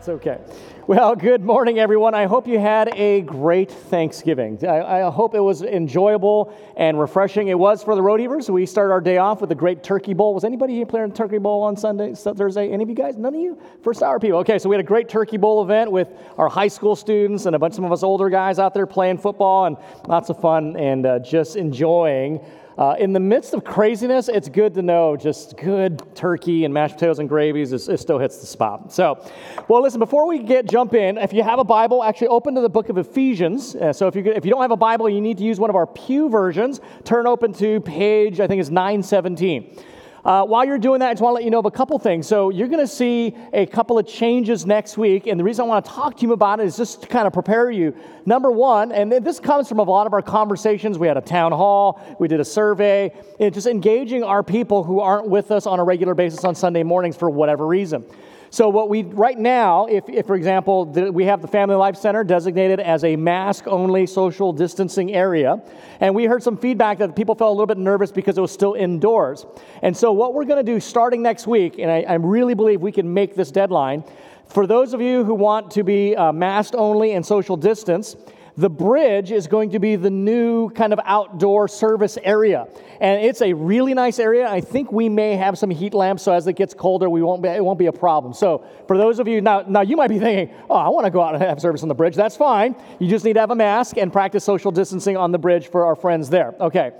That's okay. Well, good morning, everyone. I hope you had a great Thanksgiving. I, I, hope it was enjoyable and refreshing. It was for the Road We started our day off with a great turkey bowl. Was anybody here playing turkey bowl on Sunday, Thursday? Any of you guys? None of you? First hour people. Okay, so we had a great turkey bowl event with our high school students and a bunch of us older guys out there playing football and lots of fun and uh, just enjoying uh, in the midst of craziness, it's good to know just good turkey and mashed potatoes and gravies, it, it still hits the spot. So, well, listen, before we get jump in, if you have a Bible, actually open to the book of Ephesians. Uh, so if you, if you don't have a Bible, you need to use one of our Pew versions. Turn open to page, I think it's 917. Uh, while you're doing that, I just want to let you know of a couple things. So, you're going to see a couple of changes next week. And the reason I want to talk to you about it is just to kind of prepare you. Number one, and this comes from a lot of our conversations. We had a town hall, we did a survey, and just engaging our people who aren't with us on a regular basis on Sunday mornings for whatever reason. So, what we right now, if, if for example, the, we have the Family Life Center designated as a mask only social distancing area, and we heard some feedback that people felt a little bit nervous because it was still indoors. And so, what we're going to do starting next week, and I, I really believe we can make this deadline, for those of you who want to be uh, masked only and social distance, the bridge is going to be the new kind of outdoor service area. And it's a really nice area. I think we may have some heat lamps, so as it gets colder, we won't be, it won't be a problem. So for those of you, now, now you might be thinking, oh, I want to go out and have service on the bridge. That's fine. You just need to have a mask and practice social distancing on the bridge for our friends there. Okay.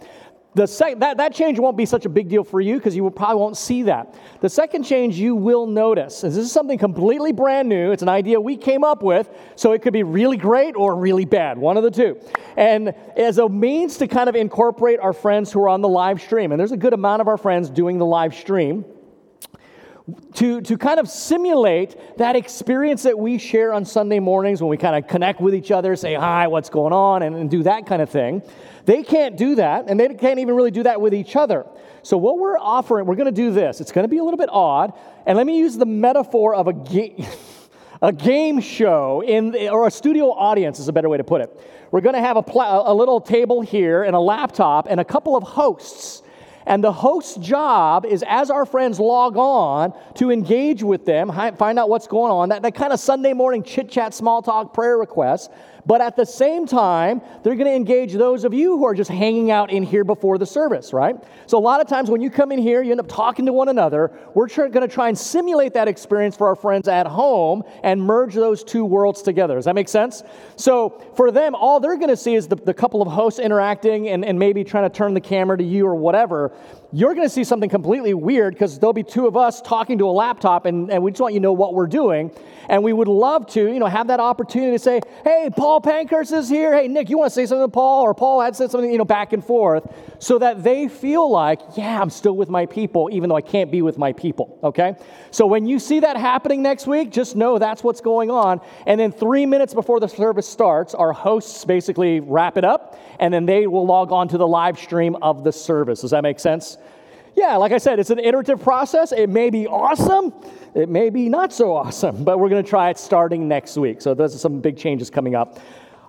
The sec- that, that change won't be such a big deal for you because you will, probably won't see that. The second change you will notice is this is something completely brand new. It's an idea we came up with, so it could be really great or really bad, one of the two. And as a means to kind of incorporate our friends who are on the live stream, and there's a good amount of our friends doing the live stream to, to kind of simulate that experience that we share on Sunday mornings when we kind of connect with each other, say hi, what's going on, and, and do that kind of thing. They can't do that, and they can't even really do that with each other. So, what we're offering, we're going to do this. It's going to be a little bit odd, and let me use the metaphor of a game. a game show in or a studio audience is a better way to put it. We're going to have a, pl- a little table here and a laptop and a couple of hosts and the host's job is, as our friends log on, to engage with them, find out what's going on, that, that kind of Sunday morning chit chat, small talk, prayer requests. But at the same time, they're going to engage those of you who are just hanging out in here before the service, right? So a lot of times when you come in here, you end up talking to one another. We're going to try and simulate that experience for our friends at home and merge those two worlds together. Does that make sense? So for them, all they're going to see is the, the couple of hosts interacting and, and maybe trying to turn the camera to you or whatever you're going to see something completely weird because there'll be two of us talking to a laptop and, and we just want you to know what we're doing. And we would love to, you know, have that opportunity to say, hey, Paul Pankhurst is here. Hey, Nick, you want to say something to Paul? Or Paul had said something, you know, back and forth so that they feel like, yeah, I'm still with my people, even though I can't be with my people, okay? So when you see that happening next week, just know that's what's going on. And then three minutes before the service starts, our hosts basically wrap it up and then they will log on to the live stream of the service. Does that make sense? Yeah, like I said, it's an iterative process. It may be awesome, it may be not so awesome, but we're going to try it starting next week. So, those are some big changes coming up.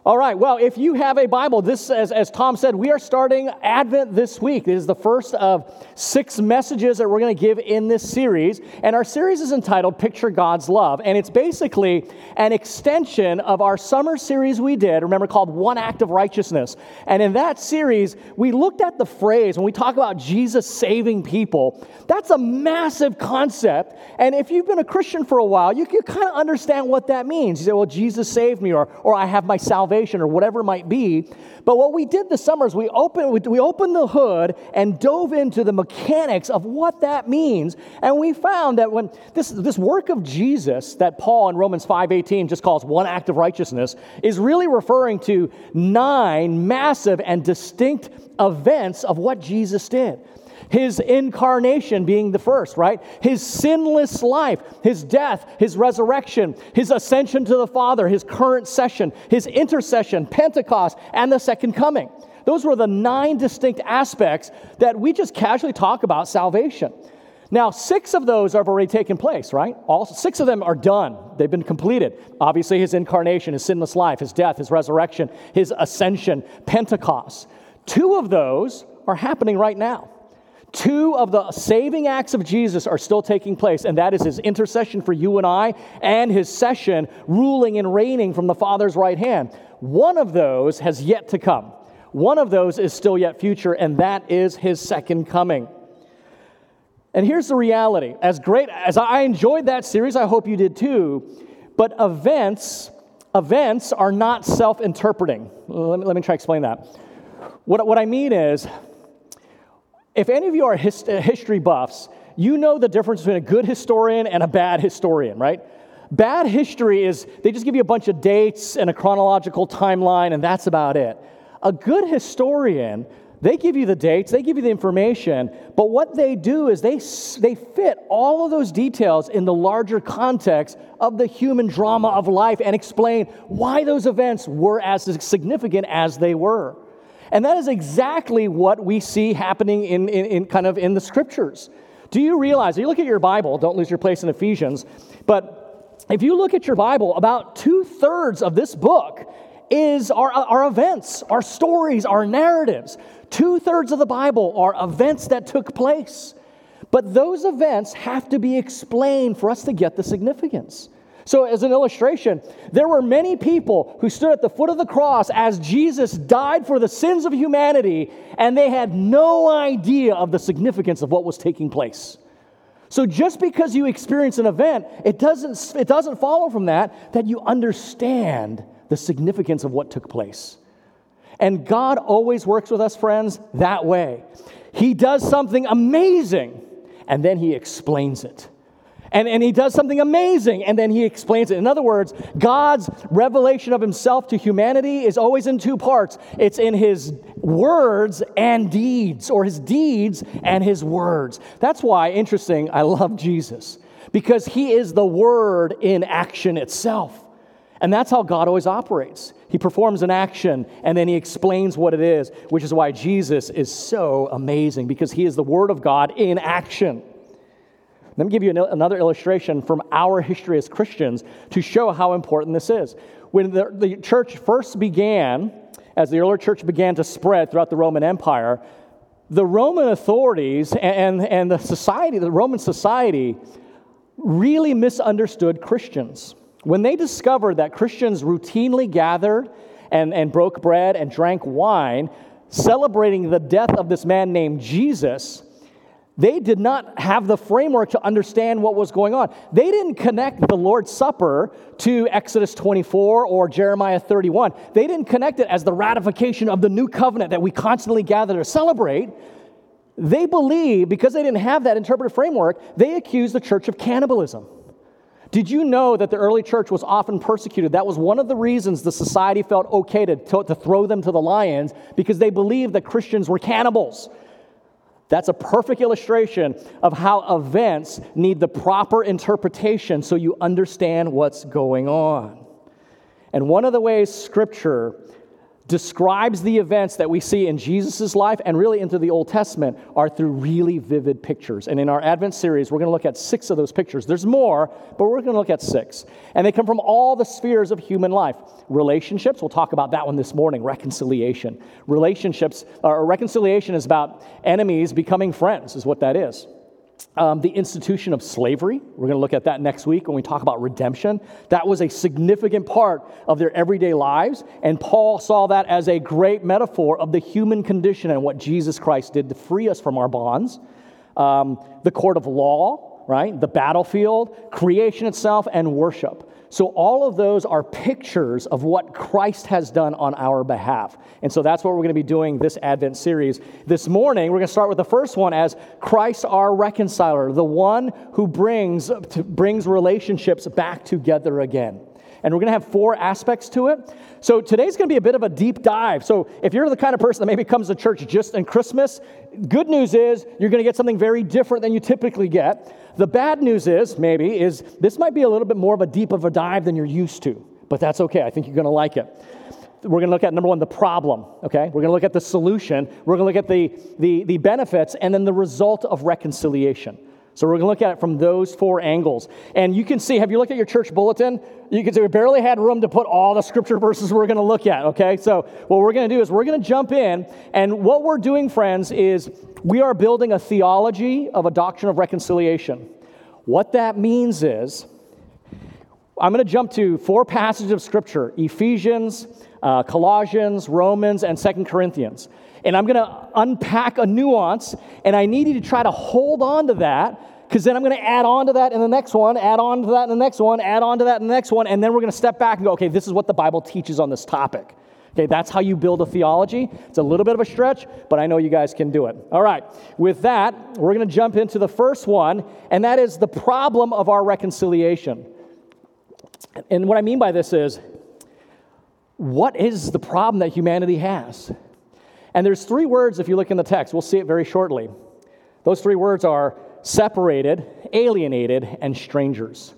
All right, well, if you have a Bible, this, as, as Tom said, we are starting Advent this week. This is the first of six messages that we're going to give in this series. And our series is entitled Picture God's Love. And it's basically an extension of our summer series we did, remember, called One Act of Righteousness. And in that series, we looked at the phrase, when we talk about Jesus saving people, that's a massive concept. And if you've been a Christian for a while, you can kind of understand what that means. You say, well, Jesus saved me, or, or I have my salvation salvation or whatever it might be. But what we did this summer is we opened, we opened the hood and dove into the mechanics of what that means. And we found that when this, this work of Jesus that Paul in Romans 5.18 just calls one act of righteousness is really referring to nine massive and distinct events of what Jesus did his incarnation being the first, right? His sinless life, his death, his resurrection, his ascension to the Father, his current session, his intercession, Pentecost, and the second coming. Those were the nine distinct aspects that we just casually talk about salvation. Now, six of those have already taken place, right? All six of them are done. They've been completed. Obviously, his incarnation, his sinless life, his death, his resurrection, his ascension, Pentecost. Two of those are happening right now. Two of the saving acts of Jesus are still taking place, and that is his intercession for you and I and his session ruling and reigning from the Father's right hand. One of those has yet to come. One of those is still yet future, and that is his second coming. And here's the reality as great as I enjoyed that series, I hope you did too, but events, events are not self interpreting. Let me, let me try to explain that. What, what I mean is, if any of you are hist- uh, history buffs, you know the difference between a good historian and a bad historian, right? Bad history is they just give you a bunch of dates and a chronological timeline, and that's about it. A good historian, they give you the dates, they give you the information, but what they do is they, they fit all of those details in the larger context of the human drama of life and explain why those events were as significant as they were. And that is exactly what we see happening in, in, in, kind of in the scriptures. Do you realize, if you look at your Bible, don't lose your place in Ephesians, but if you look at your Bible, about two thirds of this book is our, our events, our stories, our narratives. Two thirds of the Bible are events that took place. But those events have to be explained for us to get the significance. So, as an illustration, there were many people who stood at the foot of the cross as Jesus died for the sins of humanity, and they had no idea of the significance of what was taking place. So, just because you experience an event, it doesn't, it doesn't follow from that that you understand the significance of what took place. And God always works with us, friends, that way. He does something amazing, and then He explains it. And, and he does something amazing, and then he explains it. In other words, God's revelation of himself to humanity is always in two parts it's in his words and deeds, or his deeds and his words. That's why, interesting, I love Jesus, because he is the word in action itself. And that's how God always operates. He performs an action and then he explains what it is, which is why Jesus is so amazing because he is the Word of God in action. Let me give you another illustration from our history as Christians to show how important this is. When the, the church first began, as the early church began to spread throughout the Roman Empire, the Roman authorities and, and the society, the Roman society, really misunderstood Christians. When they discovered that Christians routinely gathered and, and broke bread and drank wine, celebrating the death of this man named Jesus, they did not have the framework to understand what was going on. They didn't connect the Lord's Supper to Exodus 24 or Jeremiah 31. They didn't connect it as the ratification of the new covenant that we constantly gather to celebrate. They believe, because they didn't have that interpretive framework, they accused the church of cannibalism. Did you know that the early church was often persecuted? That was one of the reasons the society felt okay to, to, to throw them to the lions because they believed that Christians were cannibals. That's a perfect illustration of how events need the proper interpretation so you understand what's going on. And one of the ways Scripture describes the events that we see in Jesus' life and really into the Old Testament are through really vivid pictures. And in our Advent series, we're going to look at six of those pictures. There's more, but we're going to look at six. And they come from all the spheres of human life. Relationships, we'll talk about that one this morning, reconciliation. Relationships, or reconciliation is about enemies becoming friends, is what that is. Um, the institution of slavery. We're going to look at that next week when we talk about redemption. That was a significant part of their everyday lives, and Paul saw that as a great metaphor of the human condition and what Jesus Christ did to free us from our bonds. Um, the court of law, right? The battlefield, creation itself, and worship. So, all of those are pictures of what Christ has done on our behalf. And so, that's what we're going to be doing this Advent series. This morning, we're going to start with the first one as Christ our reconciler, the one who brings, brings relationships back together again. And we're going to have four aspects to it. So today's going to be a bit of a deep dive. So if you're the kind of person that maybe comes to church just in Christmas, good news is you're going to get something very different than you typically get. The bad news is, maybe, is this might be a little bit more of a deep of a dive than you're used to, but that's okay. I think you're going to like it. We're going to look at number one, the problem, okay? We're going to look at the solution. We're going to look at the, the, the benefits and then the result of reconciliation. So we're going to look at it from those four angles. And you can see, have you looked at your church bulletin? You can see we barely had room to put all the scripture verses we're going to look at, okay? So what we're going to do is we're going to jump in. And what we're doing, friends, is we are building a theology of a doctrine of reconciliation. What that means is, I'm going to jump to four passages of scripture Ephesians, uh, Colossians, Romans, and Second Corinthians. And I'm going to unpack a nuance, and I need you to try to hold on to that because then I'm going to add on to that in the next one, add on to that in the next one, add on to that in the next one, and then we're going to step back and go, okay, this is what the Bible teaches on this topic. Okay, that's how you build a theology. It's a little bit of a stretch, but I know you guys can do it. All right, with that, we're going to jump into the first one, and that is the problem of our reconciliation. And what I mean by this is, what is the problem that humanity has? And there's three words if you look in the text. We'll see it very shortly. Those three words are separated, alienated, and strangers.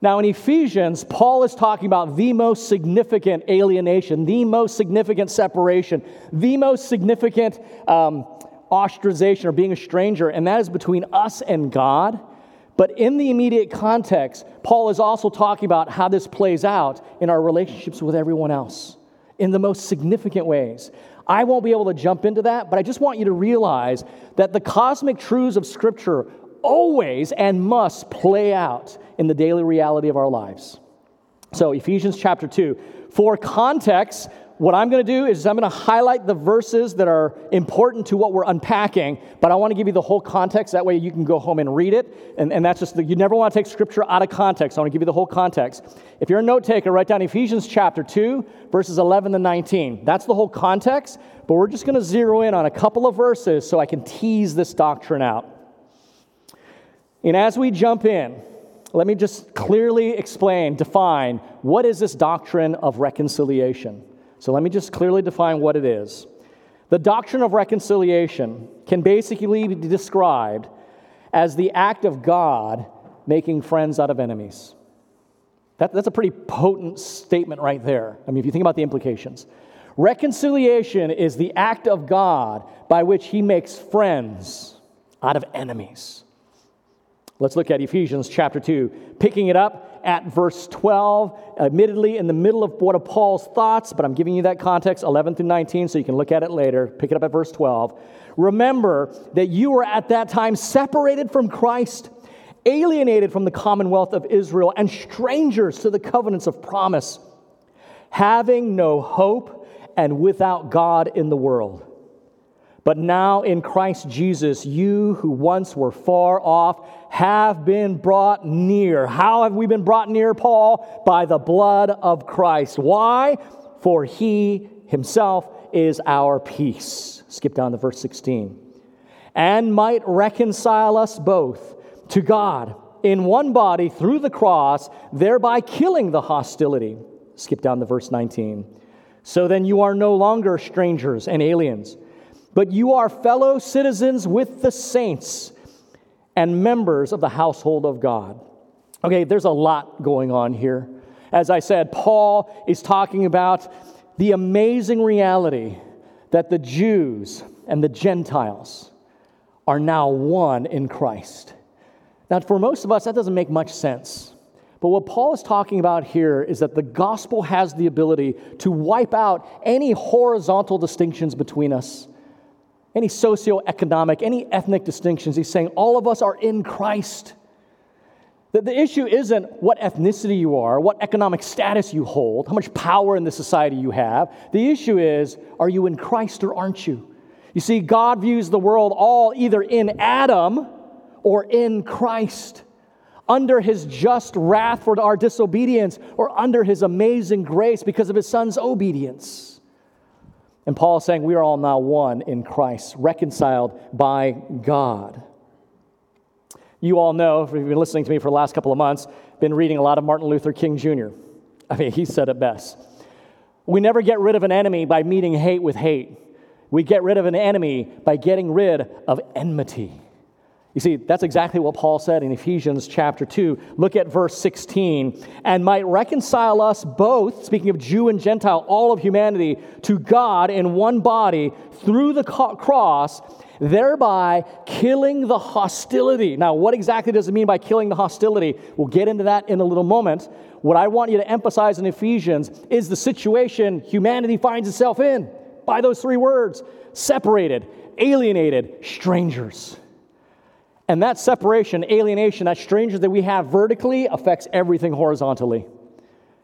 Now, in Ephesians, Paul is talking about the most significant alienation, the most significant separation, the most significant um, ostracization or being a stranger, and that is between us and God. But in the immediate context, Paul is also talking about how this plays out in our relationships with everyone else in the most significant ways. I won't be able to jump into that, but I just want you to realize that the cosmic truths of Scripture always and must play out in the daily reality of our lives. So, Ephesians chapter 2. For context, what I'm going to do is I'm going to highlight the verses that are important to what we're unpacking, but I want to give you the whole context. That way you can go home and read it. And, and that's just, the, you never want to take scripture out of context. I want to give you the whole context. If you're a note taker, write down Ephesians chapter 2, verses 11 to 19. That's the whole context, but we're just going to zero in on a couple of verses so I can tease this doctrine out. And as we jump in, let me just clearly explain, define what is this doctrine of reconciliation? So let me just clearly define what it is. The doctrine of reconciliation can basically be described as the act of God making friends out of enemies. That, that's a pretty potent statement right there. I mean, if you think about the implications. Reconciliation is the act of God by which he makes friends out of enemies. Let's look at Ephesians chapter 2, picking it up at verse 12, admittedly in the middle of what of Paul's thoughts, but I'm giving you that context, 11 through 19, so you can look at it later. Pick it up at verse 12. Remember that you were at that time separated from Christ, alienated from the commonwealth of Israel, and strangers to the covenants of promise, having no hope and without God in the world. But now in Christ Jesus, you who once were far off have been brought near. How have we been brought near, Paul? By the blood of Christ. Why? For he himself is our peace. Skip down to verse 16. And might reconcile us both to God in one body through the cross, thereby killing the hostility. Skip down to verse 19. So then you are no longer strangers and aliens but you are fellow citizens with the saints and members of the household of God. Okay, there's a lot going on here. As I said, Paul is talking about the amazing reality that the Jews and the Gentiles are now one in Christ. Now, for most of us, that doesn't make much sense. But what Paul is talking about here is that the gospel has the ability to wipe out any horizontal distinctions between us any socioeconomic, any ethnic distinctions. He's saying all of us are in Christ. That the issue isn't what ethnicity you are, what economic status you hold, how much power in the society you have. The issue is, are you in Christ or aren't you? You see, God views the world all either in Adam or in Christ, under his just wrath for our disobedience or under his amazing grace because of his son's obedience. And Paul is saying we are all now one in Christ, reconciled by God. You all know, if you've been listening to me for the last couple of months, been reading a lot of Martin Luther King Jr. I mean, he said it best. We never get rid of an enemy by meeting hate with hate. We get rid of an enemy by getting rid of enmity. You see, that's exactly what Paul said in Ephesians chapter 2. Look at verse 16. And might reconcile us both, speaking of Jew and Gentile, all of humanity, to God in one body through the cross, thereby killing the hostility. Now, what exactly does it mean by killing the hostility? We'll get into that in a little moment. What I want you to emphasize in Ephesians is the situation humanity finds itself in by those three words separated, alienated, strangers. And that separation, alienation, that stranger that we have vertically affects everything horizontally.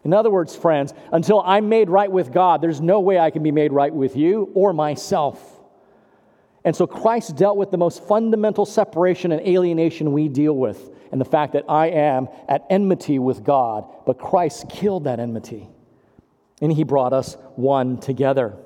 In other words, friends, until I'm made right with God, there's no way I can be made right with you or myself. And so Christ dealt with the most fundamental separation and alienation we deal with, and the fact that I am at enmity with God, but Christ killed that enmity. And he brought us one together.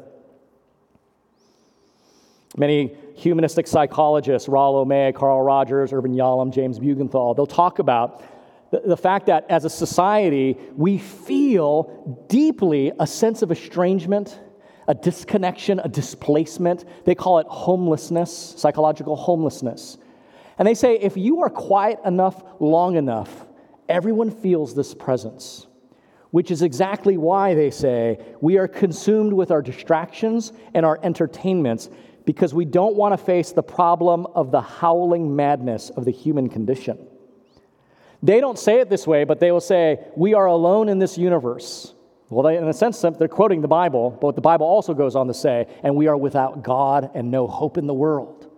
Many humanistic psychologists, Rollo May, Carl Rogers, Irvin Yalom, James Bugental, they'll talk about the, the fact that as a society, we feel deeply a sense of estrangement, a disconnection, a displacement. They call it homelessness, psychological homelessness. And they say if you are quiet enough long enough, everyone feels this presence which is exactly why they say we are consumed with our distractions and our entertainments because we don't want to face the problem of the howling madness of the human condition. They don't say it this way, but they will say, We are alone in this universe. Well, they, in a sense, they're quoting the Bible, but the Bible also goes on to say, And we are without God and no hope in the world.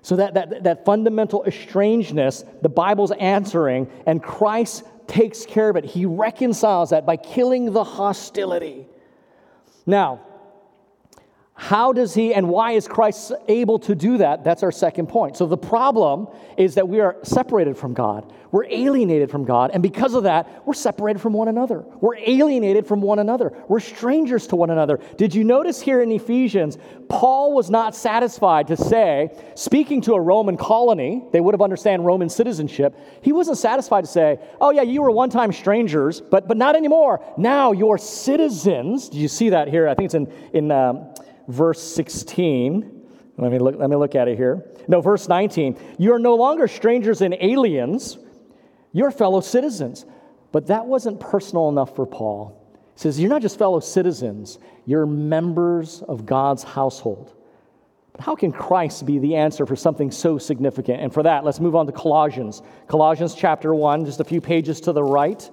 So, that, that, that fundamental estrangeness, the Bible's answering, and Christ takes care of it. He reconciles that by killing the hostility. Now, how does he and why is Christ able to do that? That's our second point. So the problem is that we are separated from God. We're alienated from God. And because of that, we're separated from one another. We're alienated from one another. We're strangers to one another. Did you notice here in Ephesians, Paul was not satisfied to say, speaking to a Roman colony, they would have understand Roman citizenship. He wasn't satisfied to say, oh, yeah, you were one time strangers, but, but not anymore. Now you're citizens. Do you see that here? I think it's in. in um, verse 16. Let me, look, let me look at it here. No, verse 19. You are no longer strangers and aliens, you're fellow citizens. But that wasn't personal enough for Paul. He says, You're not just fellow citizens, you're members of God's household. But how can Christ be the answer for something so significant? And for that, let's move on to Colossians. Colossians chapter 1, just a few pages to the right.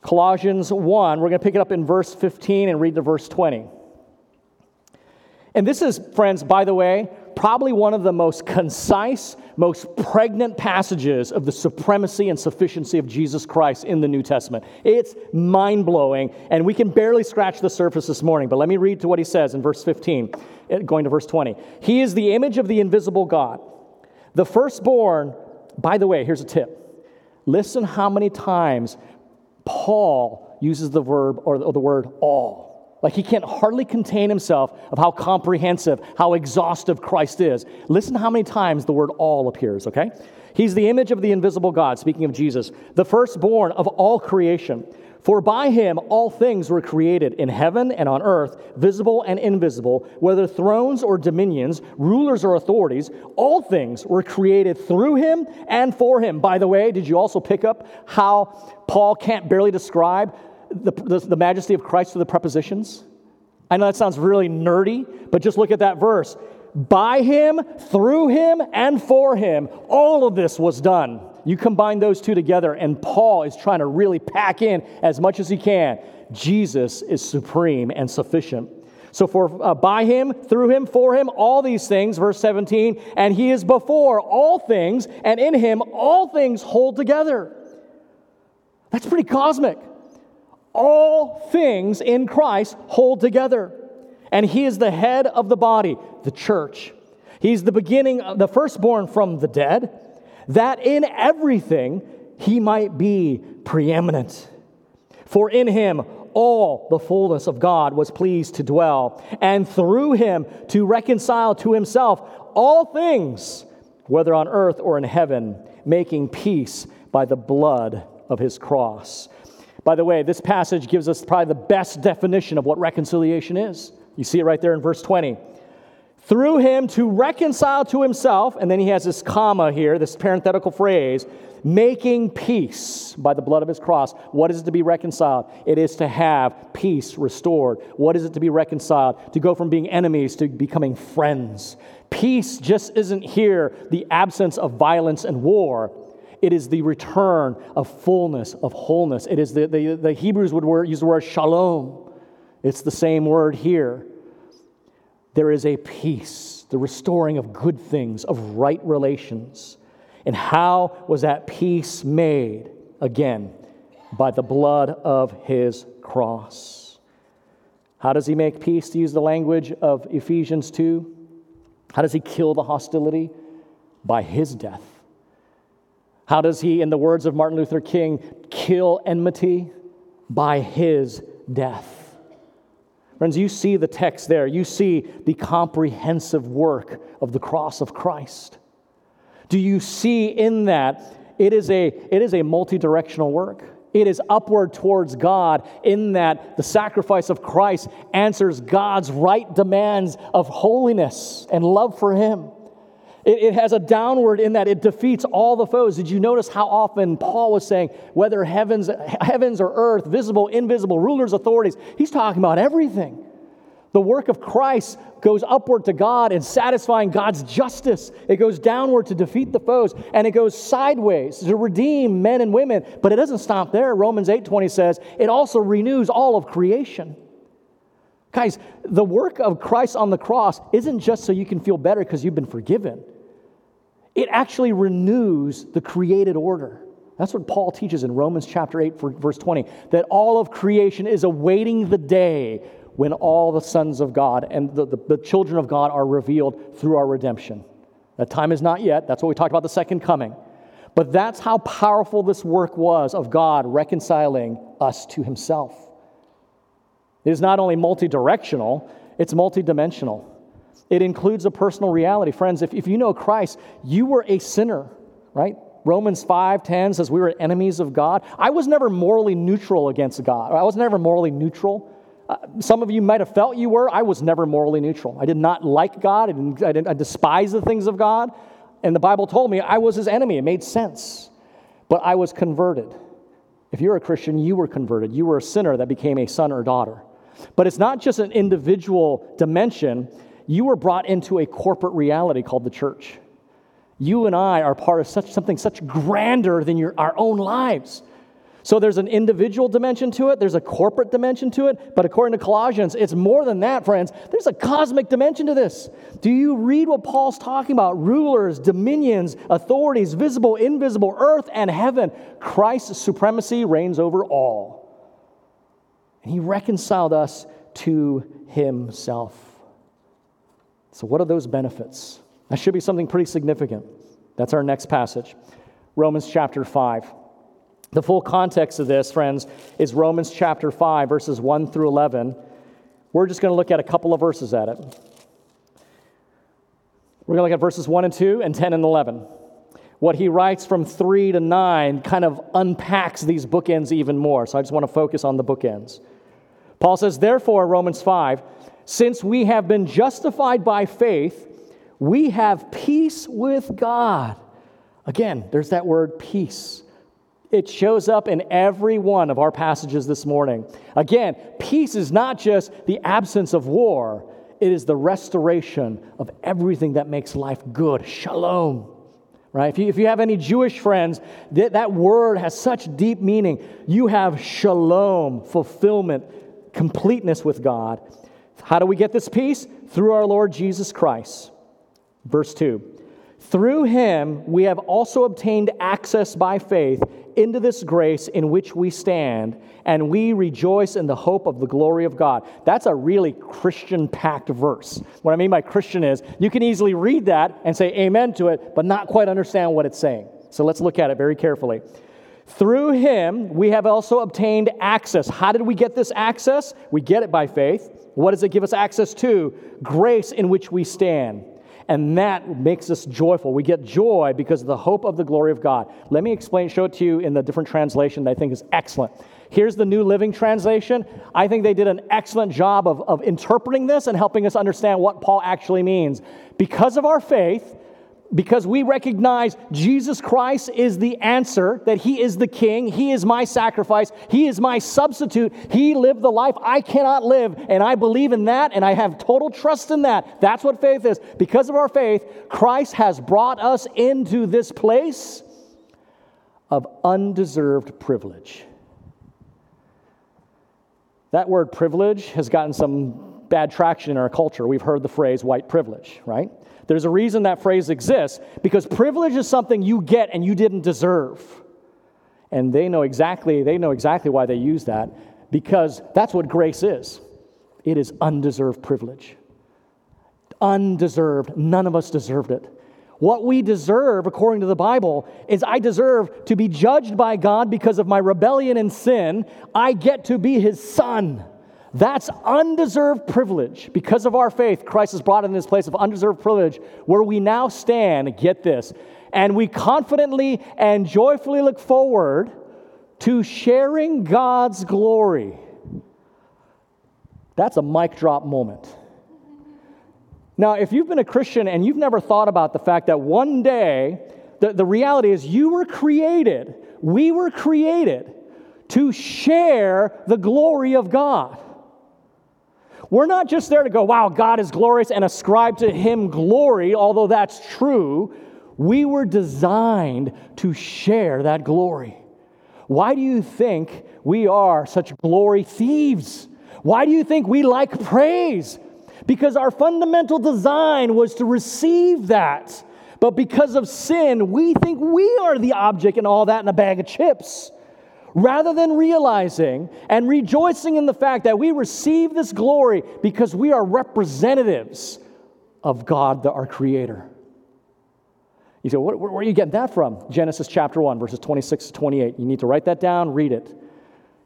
Colossians 1, we're going to pick it up in verse 15 and read to verse 20. And this is, friends, by the way, probably one of the most concise, most pregnant passages of the supremacy and sufficiency of Jesus Christ in the New Testament. It's mind blowing, and we can barely scratch the surface this morning. But let me read to what he says in verse 15, eh, going to verse 20. He is the image of the invisible God, the firstborn. By the way, here's a tip listen how many times Paul uses the verb or the word all. Like he can't hardly contain himself of how comprehensive, how exhaustive Christ is. Listen how many times the word all appears, okay? He's the image of the invisible God, speaking of Jesus, the firstborn of all creation. For by him all things were created in heaven and on earth, visible and invisible, whether thrones or dominions, rulers or authorities, all things were created through him and for him. By the way, did you also pick up how Paul can't barely describe the, the, the majesty of Christ to the prepositions? I know that sounds really nerdy, but just look at that verse. By him, through him, and for him, all of this was done. You combine those two together, and Paul is trying to really pack in as much as he can. Jesus is supreme and sufficient. So, for uh, by him, through him, for him, all these things, verse 17, and he is before all things, and in him all things hold together. That's pretty cosmic all things in Christ hold together. And he is the head of the body, the church. He's the beginning, the firstborn from the dead, that in everything he might be preeminent. For in him all the fullness of God was pleased to dwell, and through him to reconcile to himself all things, whether on earth or in heaven, making peace by the blood of his cross. By the way, this passage gives us probably the best definition of what reconciliation is. You see it right there in verse 20. Through him to reconcile to himself, and then he has this comma here, this parenthetical phrase, making peace by the blood of his cross. What is it to be reconciled? It is to have peace restored. What is it to be reconciled? To go from being enemies to becoming friends. Peace just isn't here the absence of violence and war. It is the return of fullness, of wholeness. It is the, the, the Hebrews would use the word shalom. It's the same word here. There is a peace, the restoring of good things, of right relations. And how was that peace made? Again, by the blood of his cross. How does he make peace, to use the language of Ephesians 2? How does he kill the hostility? By his death. How does he, in the words of Martin Luther King, kill enmity? By his death. Friends, you see the text there. You see the comprehensive work of the cross of Christ. Do you see in that it is a, it is a multi directional work? It is upward towards God in that the sacrifice of Christ answers God's right demands of holiness and love for Him. It, it, has a downward in that it defeats all the foes. Did you notice how often Paul was saying, whether heavens, heavens or earth, visible, invisible, rulers, authorities? He's talking about everything. The work of Christ goes upward to God in satisfying God's justice. It goes downward to defeat the foes, and it goes sideways to redeem men and women. But it doesn't stop there. Romans 8:20 says, it also renews all of creation. Guys, the work of Christ on the cross isn't just so you can feel better because you've been forgiven. It actually renews the created order. That's what Paul teaches in Romans chapter 8, verse 20, that all of creation is awaiting the day when all the sons of God and the, the, the, children of God are revealed through our redemption. That time is not yet. That's what we talked about the second coming. But that's how powerful this work was of God reconciling us to himself. It is not only multi directional, it's multi-dimensional. It includes a personal reality. Friends, if, if you know Christ, you were a sinner, right? Romans 5 10 says we were enemies of God. I was never morally neutral against God. I was never morally neutral. Uh, some of you might have felt you were. I was never morally neutral. I did not like God. I, didn't, I, didn't, I despise the things of God. And the Bible told me I was his enemy. It made sense. But I was converted. If you're a Christian, you were converted. You were a sinner that became a son or daughter. But it's not just an individual dimension, you were brought into a corporate reality called the church. You and I are part of such something such grander than your, our own lives. So there's an individual dimension to it, there's a corporate dimension to it, but according to Colossians, it's more than that, friends. There's a cosmic dimension to this. Do you read what Paul's talking about? Rulers, dominions, authorities, visible, invisible, earth and heaven. Christ's supremacy reigns over all. And he reconciled us to himself. So, what are those benefits? That should be something pretty significant. That's our next passage Romans chapter 5. The full context of this, friends, is Romans chapter 5, verses 1 through 11. We're just going to look at a couple of verses at it. We're going to look at verses 1 and 2 and 10 and 11. What he writes from 3 to 9 kind of unpacks these bookends even more. So I just want to focus on the bookends. Paul says, Therefore, Romans 5, since we have been justified by faith, we have peace with God. Again, there's that word peace. It shows up in every one of our passages this morning. Again, peace is not just the absence of war, it is the restoration of everything that makes life good. Shalom. Right? If you, if you have any Jewish friends, that, that word has such deep meaning. You have shalom, fulfillment, completeness with God. How do we get this peace? Through our Lord Jesus Christ. Verse 2 through him, we have also obtained access by faith into this grace in which we stand, and we rejoice in the hope of the glory of God. That's a really Christian packed verse. What I mean by Christian is you can easily read that and say amen to it, but not quite understand what it's saying. So let's look at it very carefully. Through him, we have also obtained access. How did we get this access? We get it by faith. What does it give us access to? Grace in which we stand and that makes us joyful. We get joy because of the hope of the glory of God. Let me explain, show it to you in the different translation that I think is excellent. Here's the New Living Translation. I think they did an excellent job of, of interpreting this and helping us understand what Paul actually means. Because of our faith, because we recognize Jesus Christ is the answer, that He is the King, He is my sacrifice, He is my substitute, He lived the life I cannot live, and I believe in that, and I have total trust in that. That's what faith is. Because of our faith, Christ has brought us into this place of undeserved privilege. That word privilege has gotten some bad traction in our culture. We've heard the phrase white privilege, right? There's a reason that phrase exists because privilege is something you get and you didn't deserve. And they know exactly they know exactly why they use that because that's what grace is. It is undeserved privilege. Undeserved. None of us deserved it. What we deserve, according to the Bible, is I deserve to be judged by God because of my rebellion and sin. I get to be his son. That's undeserved privilege. Because of our faith, Christ has brought in this place of undeserved privilege where we now stand, get this, and we confidently and joyfully look forward to sharing God's glory. That's a mic drop moment. Now, if you've been a Christian and you've never thought about the fact that one day, the, the reality is you were created, we were created to share the glory of God. We're not just there to go, wow, God is glorious and ascribe to him glory, although that's true. We were designed to share that glory. Why do you think we are such glory thieves? Why do you think we like praise? Because our fundamental design was to receive that. But because of sin, we think we are the object and all that in a bag of chips rather than realizing and rejoicing in the fact that we receive this glory because we are representatives of God, our Creator. You say, where, are you getting that from? Genesis chapter 1, verses 26 to 28. You need to write that down, read it.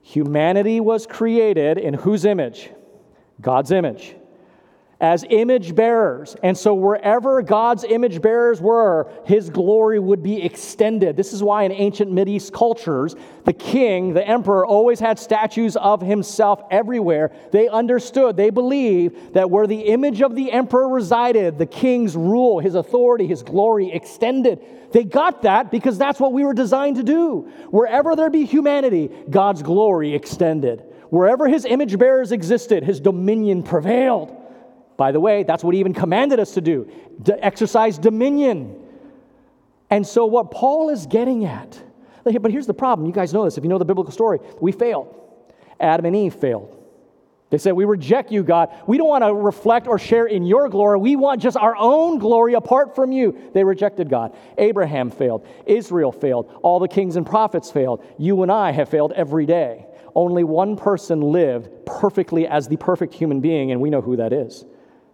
Humanity was created in whose image? God's image as image bearers. And so, wherever God's image bearers were, his glory would be extended. This is why in ancient Mideast cultures, the king, the emperor, always had statues of himself everywhere. They understood, they believed that where the image of the emperor resided, the king's rule, his authority, his glory extended. They got that because that's what we were designed to do. Wherever there be humanity, God's glory extended. Wherever his image bearers existed, his dominion prevailed. By the way, that's what he even commanded us to do to exercise dominion. And so, what Paul is getting at, but here's the problem. You guys know this. If you know the biblical story, we failed. Adam and Eve failed. They said, We reject you, God. We don't want to reflect or share in your glory. We want just our own glory apart from you. They rejected God. Abraham failed. Israel failed. All the kings and prophets failed. You and I have failed every day. Only one person lived perfectly as the perfect human being, and we know who that is.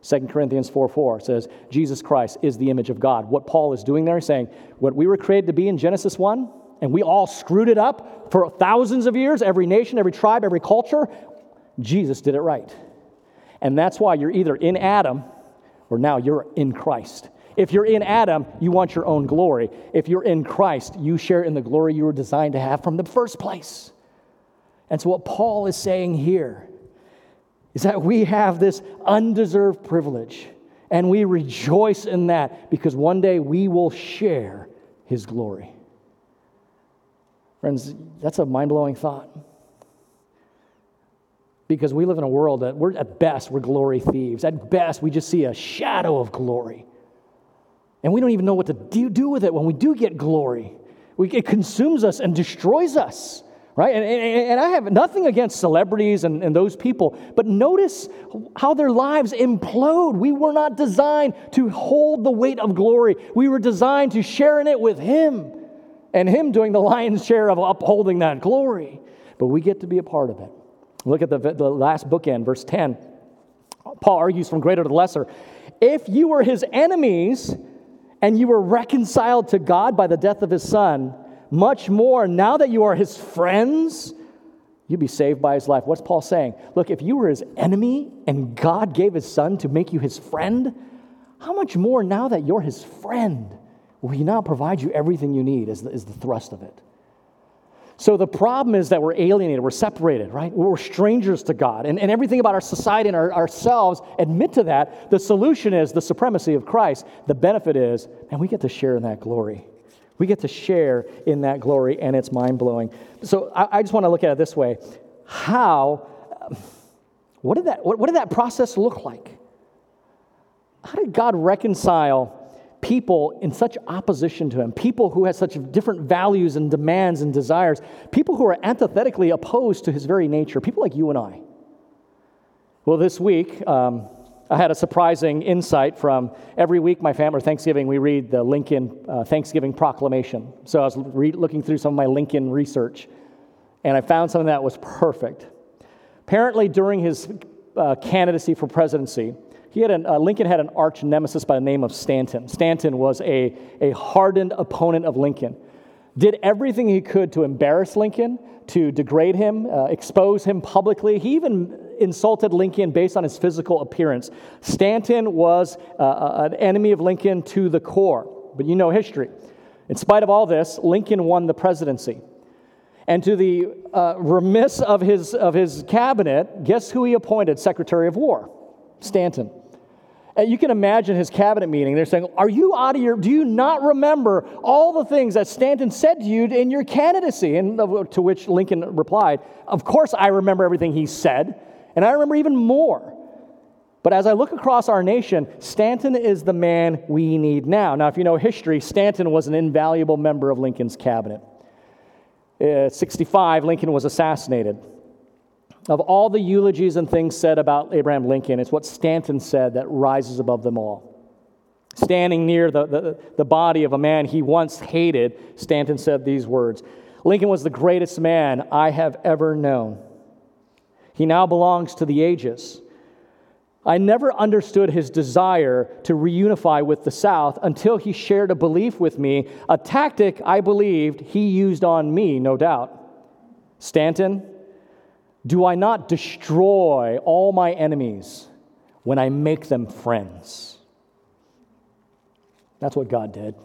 2 Corinthians 4 4 says, Jesus Christ is the image of God. What Paul is doing there is saying, what we were created to be in Genesis 1, and we all screwed it up for thousands of years, every nation, every tribe, every culture, Jesus did it right. And that's why you're either in Adam or now you're in Christ. If you're in Adam, you want your own glory. If you're in Christ, you share in the glory you were designed to have from the first place. And so, what Paul is saying here is that we have this undeserved privilege and we rejoice in that because one day we will share his glory. Friends, that's a mind blowing thought. Because we live in a world that we're, at best, we're glory thieves. At best, we just see a shadow of glory. And we don't even know what to do, with it when we do get glory. We, it consumes us and destroys us right? And, and, and, I have nothing against celebrities and, and those people, but notice how their lives implode. We were not designed to hold the weight of glory, we were designed to share in it with Him and Him doing the lion's share of upholding that glory. But we get to be a part of it. Look at the, the last bookend, verse 10. Paul argues from greater to lesser. If you were His enemies and you were reconciled to God by the death of His Son, much more, now that you are his friends, you'd be saved by his life. What's Paul saying? Look, if you were his enemy and God gave his son to make you his friend, how much more now that you're his friend will he now provide you everything you need, is the, is the thrust of it. So the problem is that we're alienated, we're separated, right? We're strangers to God. And, and everything about our society and our, ourselves admit to that. The solution is the supremacy of Christ. The benefit is, and we get to share in that glory. We get to share in that glory, and it's mind blowing. So I, I, just want to look at it this way How, what did, that, what, what did that process look like? How did God reconcile people in such opposition to him, people who had such different values and demands and desires, people who are antithetically opposed to his very nature, people like you and I. Well, this week, um, I had a surprising insight from every week my family, Thanksgiving, we read the Lincoln uh, Thanksgiving Proclamation. So I was re- looking through some of my Lincoln research, and I found something that was perfect. Apparently, during his uh, candidacy for presidency, he had an, uh, Lincoln had an arch nemesis by the name of Stanton. Stanton was a, a hardened opponent of Lincoln. Did everything he could to embarrass Lincoln, to degrade him, uh, expose him publicly. He even insulted Lincoln based on his physical appearance. Stanton was uh, uh, an enemy of Lincoln to the core, but you know history. In spite of all this, Lincoln won the presidency. And to the uh, remiss of his, of his cabinet, guess who he appointed Secretary of War? Stanton. And you can imagine his cabinet meeting. They're saying, Are you out of your, do you not remember all the things that Stanton said to you in your candidacy? And to which Lincoln replied, Of course I remember everything he said, and I remember even more. But as I look across our nation, Stanton is the man we need now. Now, if you know history, Stanton was an invaluable member of Lincoln's cabinet. At 65, Lincoln was assassinated. Of all the eulogies and things said about Abraham Lincoln, it's what Stanton said that rises above them all. Standing near the, the, the body of a man he once hated, Stanton said these words Lincoln was the greatest man I have ever known. He now belongs to the ages. I never understood his desire to reunify with the South until he shared a belief with me, a tactic I believed he used on me, no doubt. Stanton, do I not destroy all my enemies when I make them friends? That's what God did.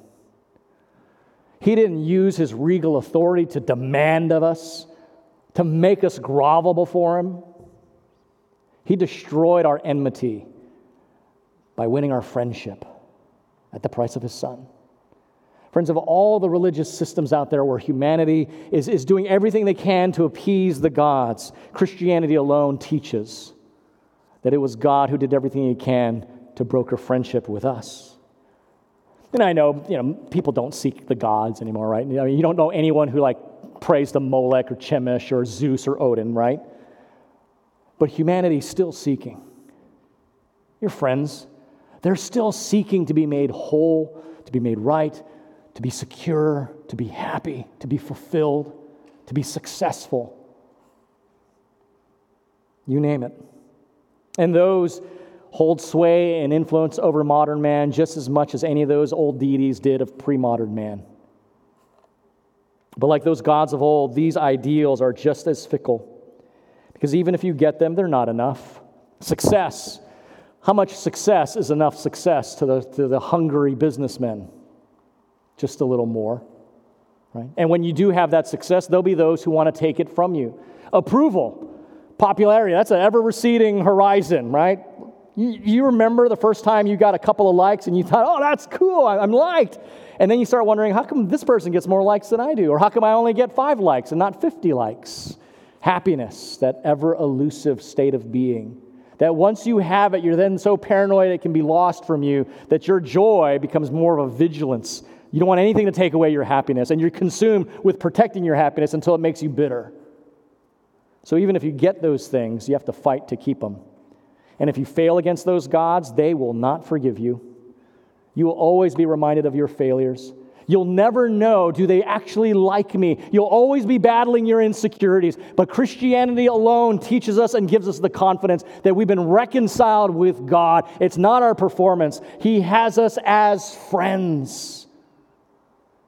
He didn't use his regal authority to demand of us, to make us grovel before him. He destroyed our enmity by winning our friendship at the price of his son. Friends, of all the religious systems out there where humanity is, is doing everything they can to appease the gods, Christianity alone teaches that it was God who did everything he can to broker friendship with us. And I know, you know, people don't seek the gods anymore, right? You, know, you don't know anyone who like prays to Molech or Chemosh or Zeus or Odin, right? But humanity's still seeking. Your friends, they're still seeking to be made whole, to be made right, to be secure, to be happy, to be fulfilled, to be successful. You name it. And those hold sway and influence over modern man just as much as any of those old deities did of pre modern man. But like those gods of old, these ideals are just as fickle. Because even if you get them, they're not enough. Success. How much success is enough success to the, to the hungry businessmen? just a little more. Right? And when you do have that success, there'll be those who want to take it from you. Approval, popularity, that's an ever receding horizon, right? You, you, remember the first time you got a couple of likes and you thought, oh, that's cool, I'm liked. And then you start wondering, how come this person gets more likes than I do? Or how come I only get five likes and not 50 likes? Happiness, that ever elusive state of being. That once you have it, you're then so paranoid it can be lost from you that your joy becomes more of a vigilance you don't want anything to take away your happiness, and you're consumed with protecting your happiness until it makes you bitter. So even if you get those things, you have to fight to keep them. And if you fail against those gods, they will not forgive you. You will always be reminded of your failures. You'll never know, do they actually like me? You'll always be battling your insecurities. But Christianity alone teaches us and gives us the confidence that we've been reconciled with God. It's not our performance, He has us as friends.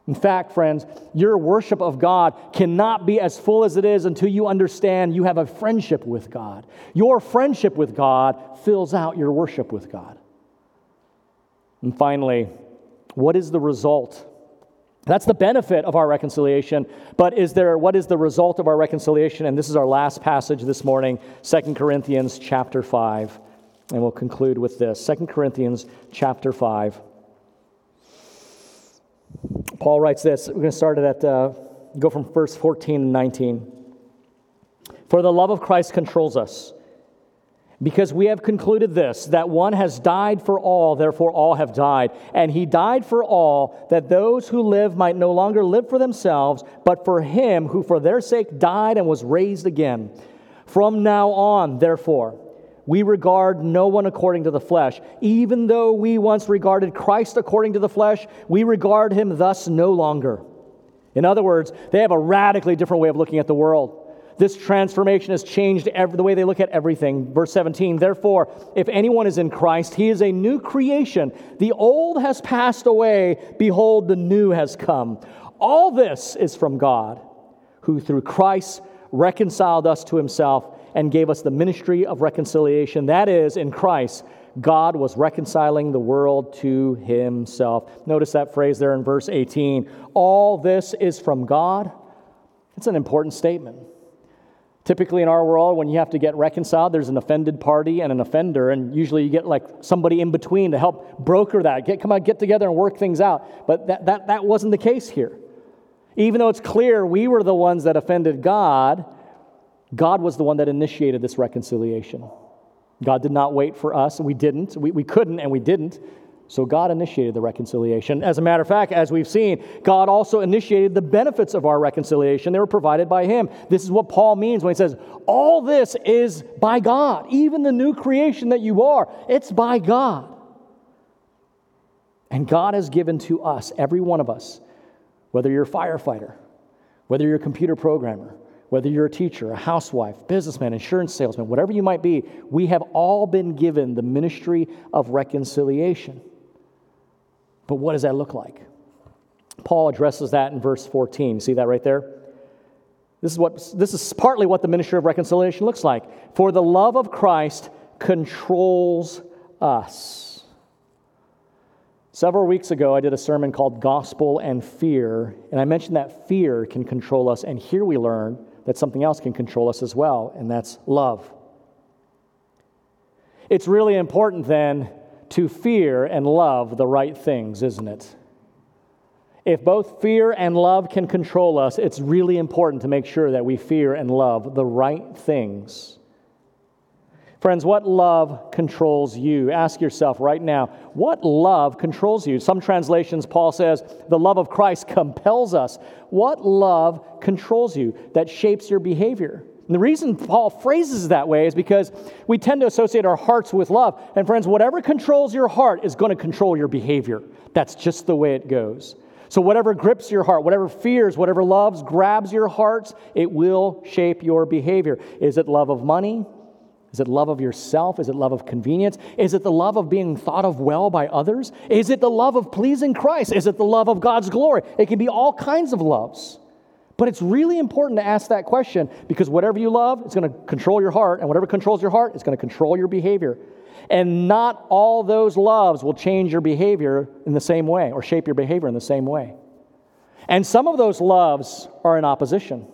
In fact, friends, your worship of God cannot be as full as it is until you understand you have a friendship with God. Your friendship with God fills out your worship with God. And finally, what is the result That's the benefit of our reconciliation. But is there what is the result of our reconciliation? And this is our last passage this morning, 2 Corinthians chapter 5. And we'll conclude with this. 2 Corinthians chapter 5. Paul writes this. We're going to start it at uh, go from verse 14 and 19. For the love of Christ controls us because we have concluded this that one has died for all, therefore all have died. And he died for all, that those who live might no longer live for themselves, but for him who for their sake died and was raised again. From now on, therefore, we regard no one according to the flesh. Even though we once regarded Christ according to the flesh, we regard him thus no longer. In other words, they have a radically different way of looking at the world. This transformation has changed every, the way they look at everything. Verse 17, therefore, if anyone is in Christ, he is a new creation. The old has passed away. Behold, the new has come. All this is from God, who through Christ reconciled us to himself and gave us the ministry of reconciliation. That is, in Christ, God was reconciling the world to himself. Notice that phrase there in verse 18. All this is from God. It's an important statement. Typically, in our world, when you have to get reconciled, there's an offended party and an offender, and usually you get like somebody in between to help broker that. Get, come on, get together and work things out. But that, that, that wasn't the case here. Even though it's clear we were the ones that offended God, God was the one that initiated this reconciliation. God did not wait for us, and we didn't. We, we couldn't, and we didn't. So God initiated the reconciliation. As a matter of fact, as we've seen, God also initiated the benefits of our reconciliation. They were provided by Him. This is what Paul means when he says, All this is by God. Even the new creation that you are, it's by God. And God has given to us, every one of us, whether you're a firefighter, whether you're a computer programmer, whether you're a teacher, a housewife, businessman, insurance salesman, whatever you might be, we have all been given the ministry of reconciliation. But what does that look like? Paul addresses that in verse 14. See that right there? This is, what, this is partly what the ministry of reconciliation looks like. For the love of Christ controls us. Several weeks ago, I did a sermon called Gospel and Fear, and I mentioned that fear can control us, and here we learn that something else can control us as well, and that's love. It's really important then to fear and love the right things, isn't it? If both fear and love can control us, it's really important to make sure that we fear and love the right things. Friends, what love controls you? Ask yourself right now, what love controls you? Some translations, Paul says, the love of Christ compels us. What love controls you that shapes your behavior? And the reason Paul phrases that way is because we tend to associate our hearts with love. And friends, whatever controls your heart is going to control your behavior. That's just the way it goes. So, whatever grips your heart, whatever fears, whatever loves grabs your hearts, it will shape your behavior. Is it love of money? Is it love of yourself? Is it love of convenience? Is it the love of being thought of well by others? Is it the love of pleasing Christ? Is it the love of God's glory? It can be all kinds of loves. But it's really important to ask that question because whatever you love, it's going to control your heart, and whatever controls your heart, it's going to control your behavior. And not all those loves will change your behavior in the same way or shape your behavior in the same way. And some of those loves are in opposition.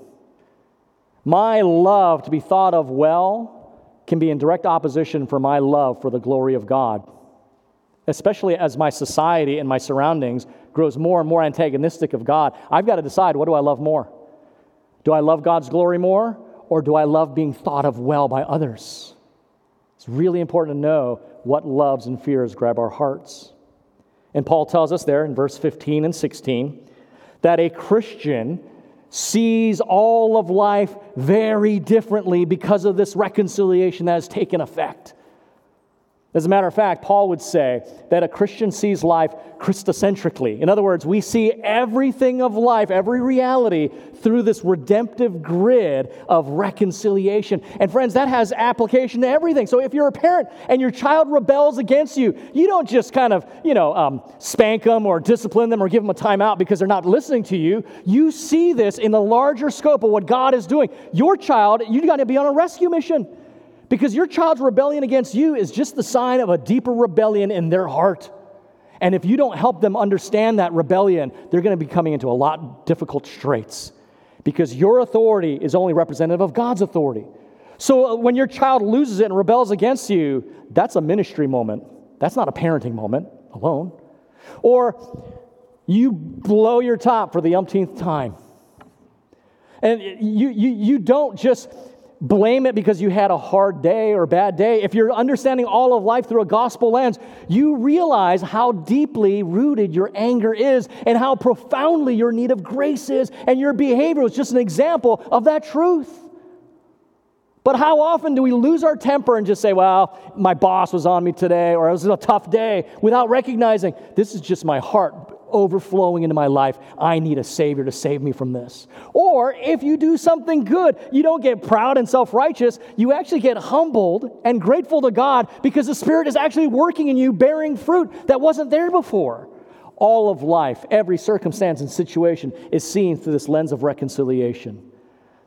My love to be thought of well can be in direct opposition for my love for the glory of God, especially as my society and my surroundings grows more and more antagonistic of God, I've got to decide what do I love more? Do I love God's glory more, or do I love being thought of well by others? It's really important to know what loves and fears grab our hearts. And Paul tells us there in verse 15 and 16 that a Christian sees all of life very differently because of this reconciliation that has taken effect. As a matter of fact, Paul would say that a Christian sees life Christocentrically. In other words, we see everything of life, every reality, through this redemptive grid of reconciliation. And friends, that has application to everything. So if you're a parent and your child rebels against you, you don't just kind of, you know, um, spank them or discipline them or give them a timeout because they're not listening to you. You see this in the larger scope of what God is doing. Your child, you got to be on a rescue mission. Because your child's rebellion against you is just the sign of a deeper rebellion in their heart. And if you don't help them understand that rebellion, they're going to be coming into a lot of difficult straits because your authority is only representative of God's authority. So uh, when your child loses it and rebels against you, that's a ministry moment. That's not a parenting moment alone. Or you blow your top for the umpteenth time. And you, you, you don't just blame it because you had a hard day or bad day. If you're understanding all of life through a gospel lens, you realize how deeply rooted your anger is and how profoundly your need of grace is. And your behavior is just an example of that truth. But how often do we lose our temper and just say, well, my boss was on me today, or it was a tough day, without recognizing this is just my heart overflowing into my life. I need a Savior to save me from this. Or if you do something good, you don't get proud and self righteous. You actually get humbled and grateful to God because the Spirit is actually working in you, bearing fruit that wasn't there before. All of life, every circumstance and situation is seen through this lens of reconciliation.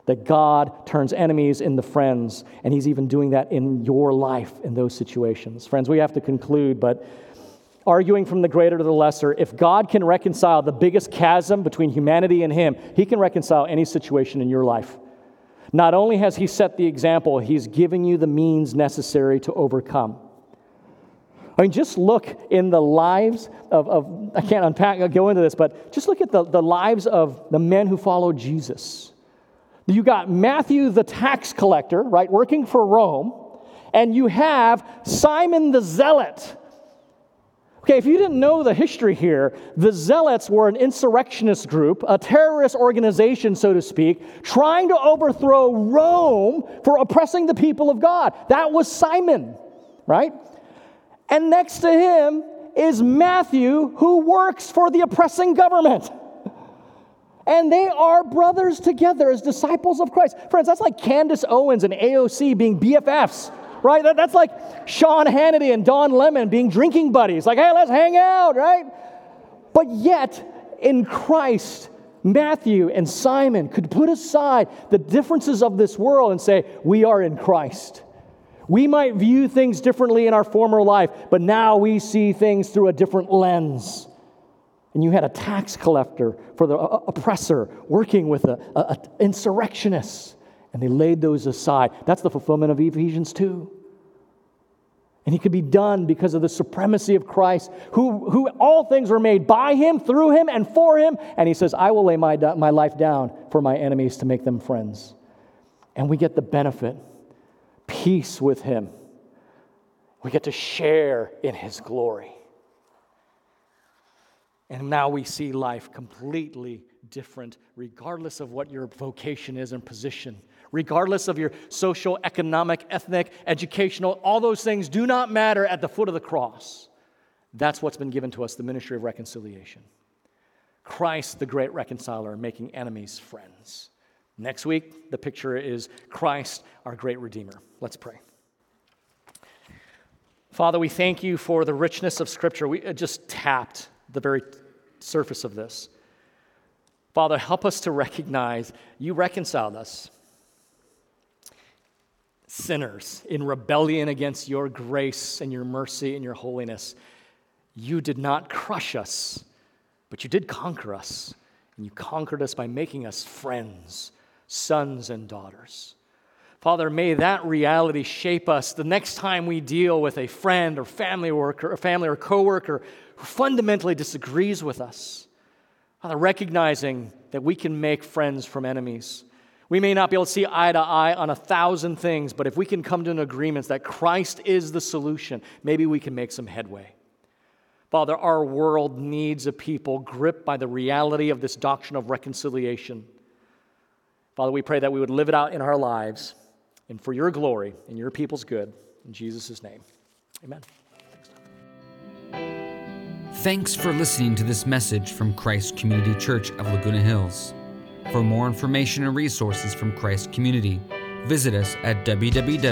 That God turns enemies into friends, and He's even doing that in your life in those situations. Friends, we have to conclude, but arguing from the greater to the lesser, if God can reconcile the biggest chasm between humanity and Him, He can reconcile any situation in your life. Not only has He set the example, He's giving you the means necessary to overcome. I mean, just look in the lives of, of I can't unpack, I'll go into this, but just look at the, the lives of the men who followed Jesus. You got Matthew the tax collector, right, working for Rome, and you have Simon the zealot Okay, if you didn't know the history here, the Zealots were an insurrectionist group, a terrorist organization, so to speak, trying to overthrow Rome for oppressing the people of God. That was Simon, right? And next to him is Matthew, who works for the oppressing government. And they are brothers together as disciples of Christ. Friends, that's like Candace Owens and AOC being BFFs right? That, that's like Sean Hannity and Don Lemon being drinking buddies. Like, hey, let's hang out, right? But yet, in Christ, Matthew and Simon could put aside the differences of this world and say, we are in Christ. We might view things differently in our former life, but now we see things through a different lens. And you had a tax collector for the oppressor working with an insurrectionist, and they laid those aside. That's the fulfillment of Ephesians 2. And he could be done because of the supremacy of Christ, who, who all things were made by him, through him, and for him. And he says, I will lay my, my life down for my enemies to make them friends. And we get the benefit peace with him. We get to share in his glory. And now we see life completely different, regardless of what your vocation is and position regardless of your social, economic, ethnic, educational, all those things do not matter at the foot of the cross. That's what's been given to us the ministry of reconciliation. Christ, the great reconciler, making enemies friends. Next week, the picture is Christ, our great redeemer. Let's pray. Father, we thank you for the richness of Scripture. We uh, just tapped the very surface of this. Father, help us to recognize you reconciled us sinners in rebellion against your grace and your mercy and your holiness. You did not crush us, but you did conquer us. And you conquered us by making us friends, sons and daughters. Father, may that reality shape us the next time we deal with a friend or family worker, or family or coworker who fundamentally disagrees with us. Father, recognizing that we can make friends from enemies we may not be able to see eye to eye on a thousand things, but if we can come to an agreement that Christ is the solution, maybe we can make some headway. Father, our world needs a people gripped by the reality of this doctrine of reconciliation. Father, we pray that we would live it out in our lives and for your glory and your people's good. In Jesus' name, amen. Thanks for listening to this message from Christ Community Church of Laguna Hills. For more information and resources from Christ Community, visit us at www.ccclh.org.